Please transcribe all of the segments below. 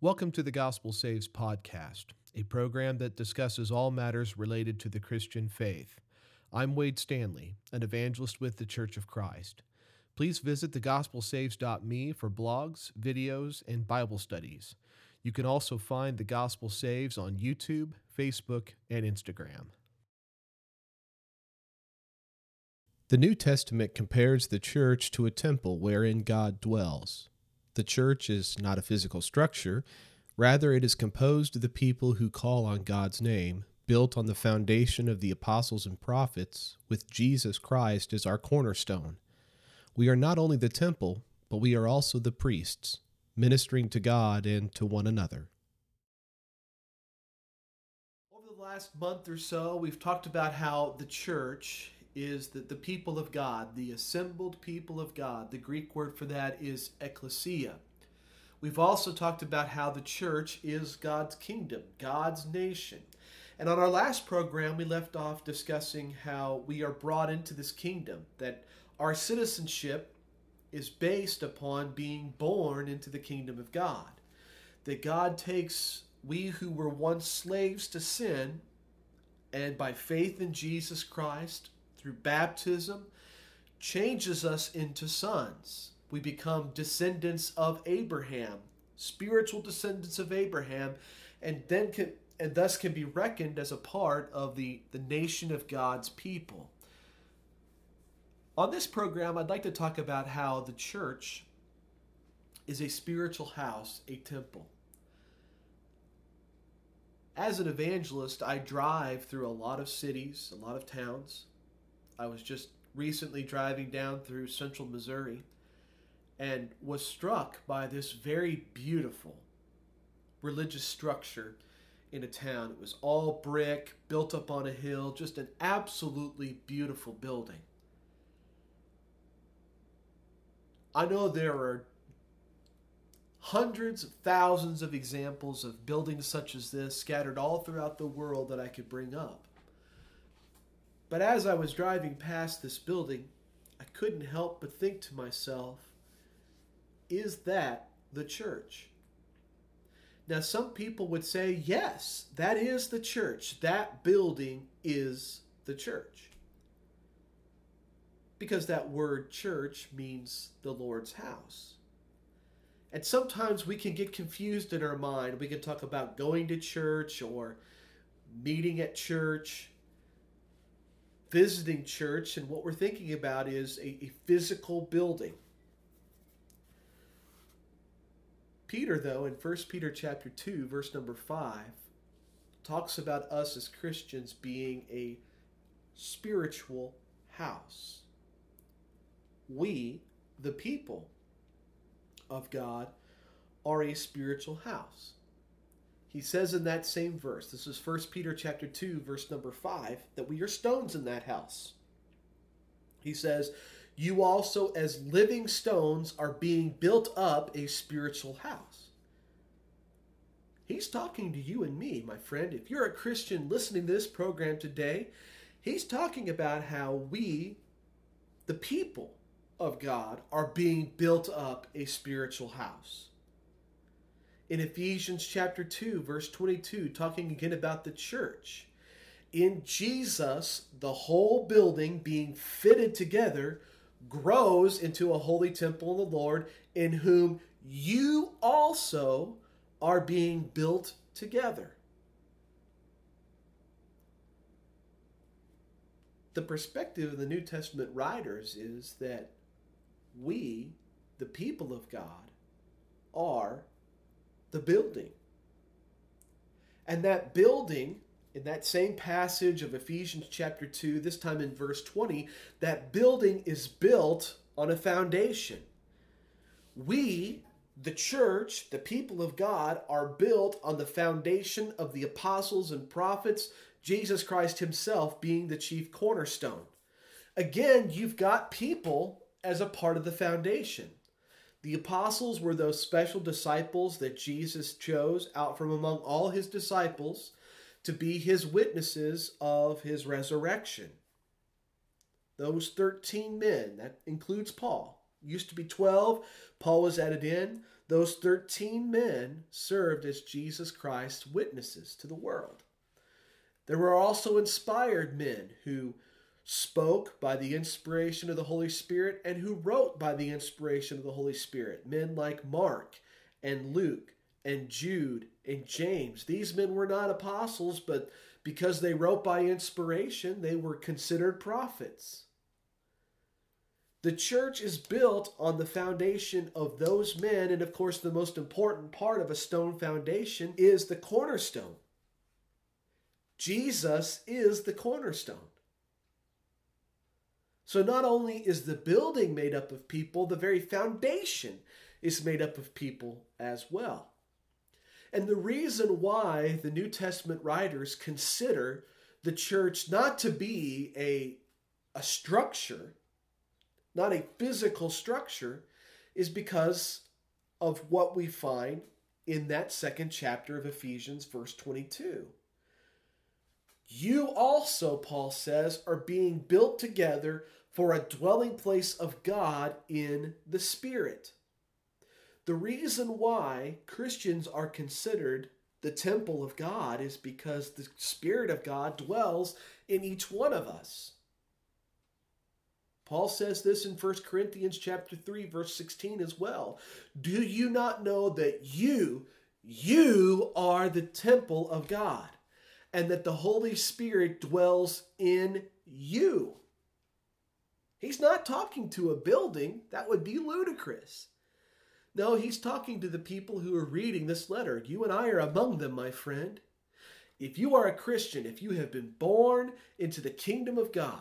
Welcome to the Gospel Saves podcast, a program that discusses all matters related to the Christian faith. I'm Wade Stanley, an evangelist with the Church of Christ. Please visit thegospelsaves.me for blogs, videos, and Bible studies. You can also find the Gospel Saves on YouTube, Facebook, and Instagram. The New Testament compares the church to a temple wherein God dwells. The church is not a physical structure, rather, it is composed of the people who call on God's name, built on the foundation of the apostles and prophets, with Jesus Christ as our cornerstone. We are not only the temple, but we are also the priests, ministering to God and to one another. Over the last month or so, we've talked about how the church is that the people of God, the assembled people of God, the Greek word for that is ecclesia. We've also talked about how the church is God's kingdom, God's nation. And on our last program, we left off discussing how we are brought into this kingdom, that our citizenship is based upon being born into the kingdom of God. That God takes we who were once slaves to sin, and by faith in Jesus Christ, through baptism changes us into sons. We become descendants of Abraham, spiritual descendants of Abraham, and then can and thus can be reckoned as a part of the, the nation of God's people. On this program, I'd like to talk about how the church is a spiritual house, a temple. As an evangelist, I drive through a lot of cities, a lot of towns. I was just recently driving down through central Missouri and was struck by this very beautiful religious structure in a town. It was all brick, built up on a hill, just an absolutely beautiful building. I know there are hundreds of thousands of examples of buildings such as this scattered all throughout the world that I could bring up. But as I was driving past this building, I couldn't help but think to myself, is that the church? Now, some people would say, yes, that is the church. That building is the church. Because that word church means the Lord's house. And sometimes we can get confused in our mind. We can talk about going to church or meeting at church visiting church, and what we're thinking about is a, a physical building. Peter, though, in 1 Peter chapter 2, verse number 5, talks about us as Christians being a spiritual house. We, the people of God, are a spiritual house. He says in that same verse, this is 1 Peter chapter 2 verse number 5, that we are stones in that house. He says, "You also as living stones are being built up a spiritual house." He's talking to you and me, my friend. If you're a Christian listening to this program today, he's talking about how we the people of God are being built up a spiritual house in Ephesians chapter 2, verse 22, talking again about the church. In Jesus, the whole building being fitted together grows into a holy temple in the Lord, in whom you also are being built together. The perspective of the New Testament writers is that we, the people of God, are the building. And that building, in that same passage of Ephesians chapter 2, this time in verse 20, that building is built on a foundation. We, the church, the people of God, are built on the foundation of the apostles and prophets, Jesus Christ Himself being the chief cornerstone. Again, you've got people as a part of the foundation. The apostles were those special disciples that Jesus chose out from among all his disciples to be his witnesses of his resurrection. Those 13 men, that includes Paul, used to be 12. Paul was added in. Those 13 men served as Jesus Christ's witnesses to the world. There were also inspired men who spoke by the inspiration of the Holy Spirit and who wrote by the inspiration of the Holy Spirit. Men like Mark and Luke and Jude and James. These men were not apostles, but because they wrote by inspiration, they were considered prophets. The church is built on the foundation of those men, and of course, the most important part of a stone foundation is the cornerstone. Jesus is the cornerstone. So, not only is the building made up of people, the very foundation is made up of people as well. And the reason why the New Testament writers consider the church not to be a, a structure, not a physical structure, is because of what we find in that second chapter of Ephesians, verse 22. You also, Paul says, are being built together for a dwelling place of God in the Spirit. The reason why Christians are considered the temple of God is because the Spirit of God dwells in each one of us. Paul says this in 1 Corinthians chapter 3 verse 16 as well. Do you not know that you you are the temple of God and that the Holy Spirit dwells in you? He's not talking to a building, that would be ludicrous. No, he's talking to the people who are reading this letter. You and I are among them, my friend. If you are a Christian, if you have been born into the kingdom of God,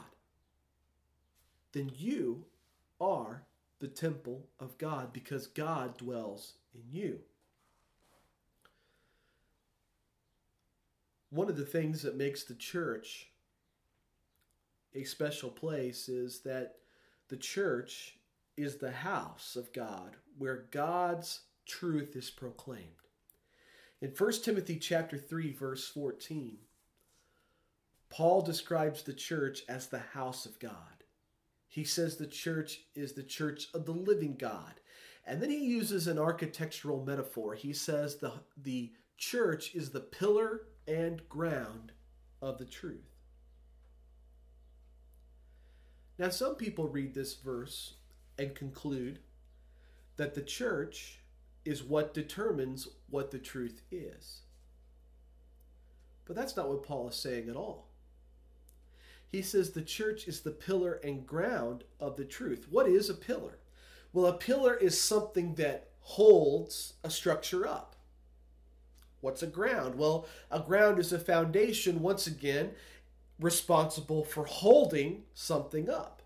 then you are the temple of God because God dwells in you. One of the things that makes the church a special place is that the church is the house of God where God's truth is proclaimed. In 1 Timothy chapter 3 verse 14, Paul describes the church as the house of God. He says the church is the church of the living God. And then he uses an architectural metaphor. He says the, the church is the pillar and ground of the truth. Now, some people read this verse and conclude that the church is what determines what the truth is. But that's not what Paul is saying at all. He says the church is the pillar and ground of the truth. What is a pillar? Well, a pillar is something that holds a structure up. What's a ground? Well, a ground is a foundation, once again, responsible for holding something up.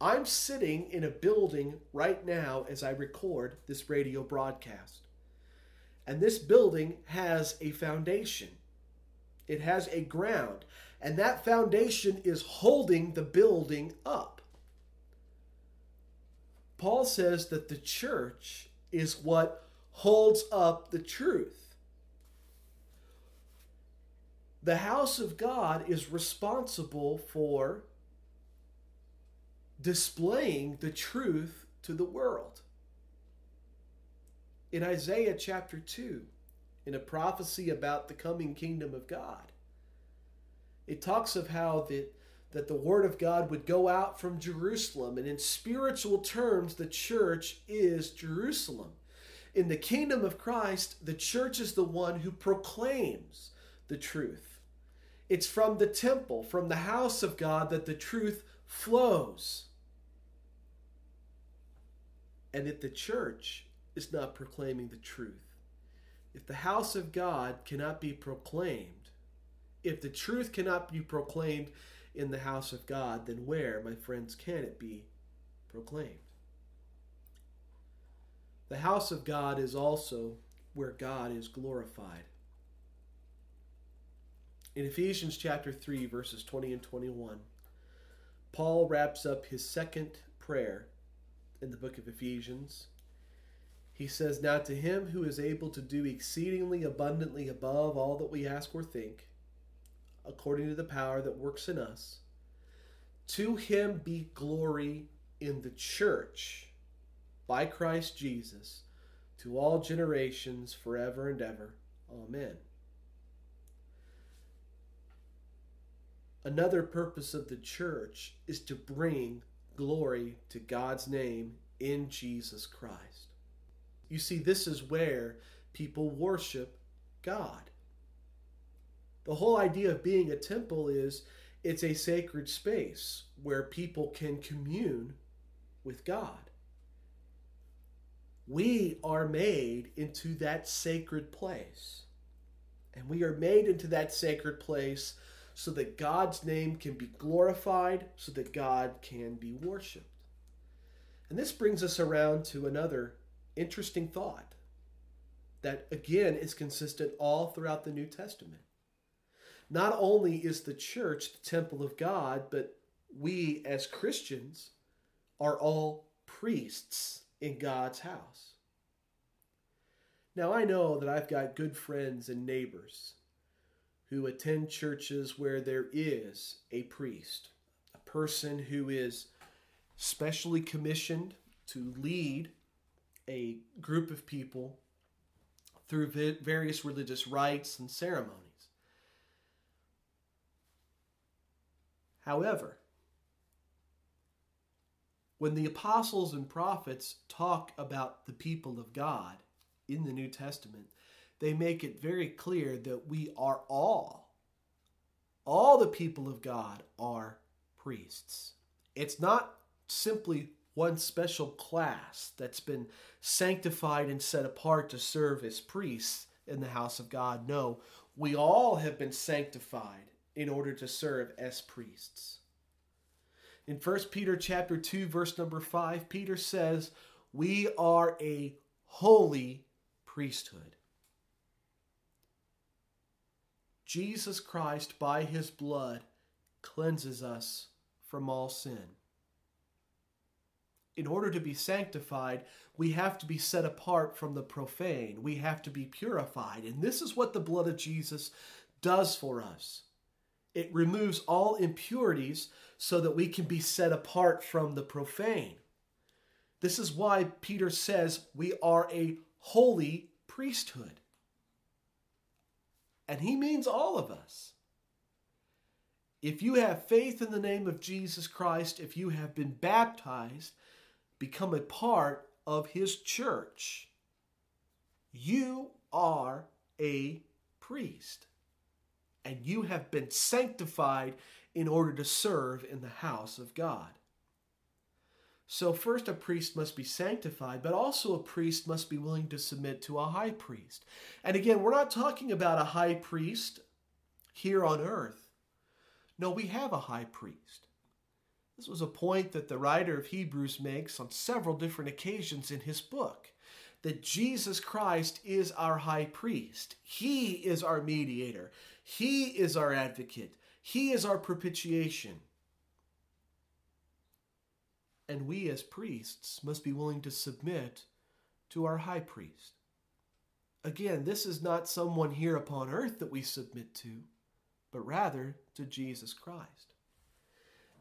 I'm sitting in a building right now as I record this radio broadcast. And this building has a foundation, it has a ground, and that foundation is holding the building up. Paul says that the church is what holds up the truth. The house of God is responsible for displaying the truth to the world. In Isaiah chapter 2, in a prophecy about the coming kingdom of God, it talks of how that, that the word of God would go out from Jerusalem, and in spiritual terms, the church is Jerusalem. In the kingdom of Christ, the church is the one who proclaims the truth. It's from the temple, from the house of God, that the truth flows and if the church is not proclaiming the truth, if the house of God cannot be proclaimed, if the truth cannot be proclaimed in the house of God, then where, my friends, can it be proclaimed? The house of God is also where God is glorified. In Ephesians chapter 3, verses 20 and 21, Paul wraps up his second prayer in the book of Ephesians. He says, Now to him who is able to do exceedingly abundantly above all that we ask or think, according to the power that works in us, to him be glory in the church by Christ Jesus to all generations, forever and ever. Amen. Another purpose of the church is to bring glory to God's name in Jesus Christ. You see, this is where people worship God. The whole idea of being a temple is it's a sacred space where people can commune with God. We are made into that sacred place. And we are made into that sacred place so that God's name can be glorified, so that God can be worshiped. And this brings us around to another interesting thought that, again, is consistent all throughout the New Testament. Not only is the church the temple of God, but we as Christians are all priests in God's house. Now, I know that I've got good friends and neighbors who attend churches where there is a priest, a person who is specially commissioned to lead a group of people through various religious rites and ceremonies. However, when the apostles and prophets talk about the people of God in the New Testament, they make it very clear that we are all, all the people of God are priests. It's not simply one special class that's been sanctified and set apart to serve as priests in the house of God. No, we all have been sanctified in order to serve as priests. In 1 Peter chapter 2 verse number 5, Peter says, "We are a holy priesthood." Jesus Christ, by his blood, cleanses us from all sin. In order to be sanctified, we have to be set apart from the profane. We have to be purified. And this is what the blood of Jesus does for us it removes all impurities so that we can be set apart from the profane. This is why Peter says we are a holy priesthood. And he means all of us. If you have faith in the name of Jesus Christ, if you have been baptized, become a part of his church, you are a priest. And you have been sanctified in order to serve in the house of God. So, first, a priest must be sanctified, but also a priest must be willing to submit to a high priest. And again, we're not talking about a high priest here on earth. No, we have a high priest. This was a point that the writer of Hebrews makes on several different occasions in his book that Jesus Christ is our high priest. He is our mediator, He is our advocate, He is our propitiation and we as priests must be willing to submit to our high priest. Again, this is not someone here upon earth that we submit to, but rather to Jesus Christ.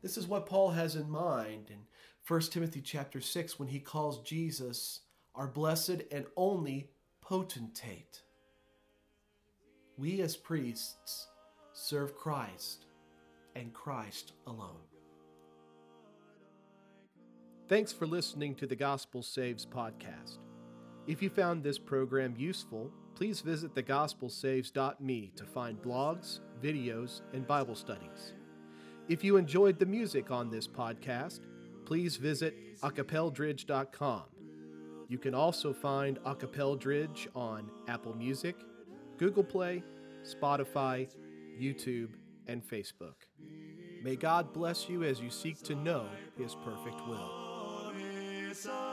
This is what Paul has in mind in 1 Timothy chapter 6 when he calls Jesus our blessed and only potentate. We as priests serve Christ and Christ alone. Thanks for listening to the Gospel Saves podcast. If you found this program useful, please visit thegospelsaves.me to find blogs, videos, and Bible studies. If you enjoyed the music on this podcast, please visit acapeldridge.com. You can also find Acapeldridge on Apple Music, Google Play, Spotify, YouTube, and Facebook. May God bless you as you seek to know His perfect will. So.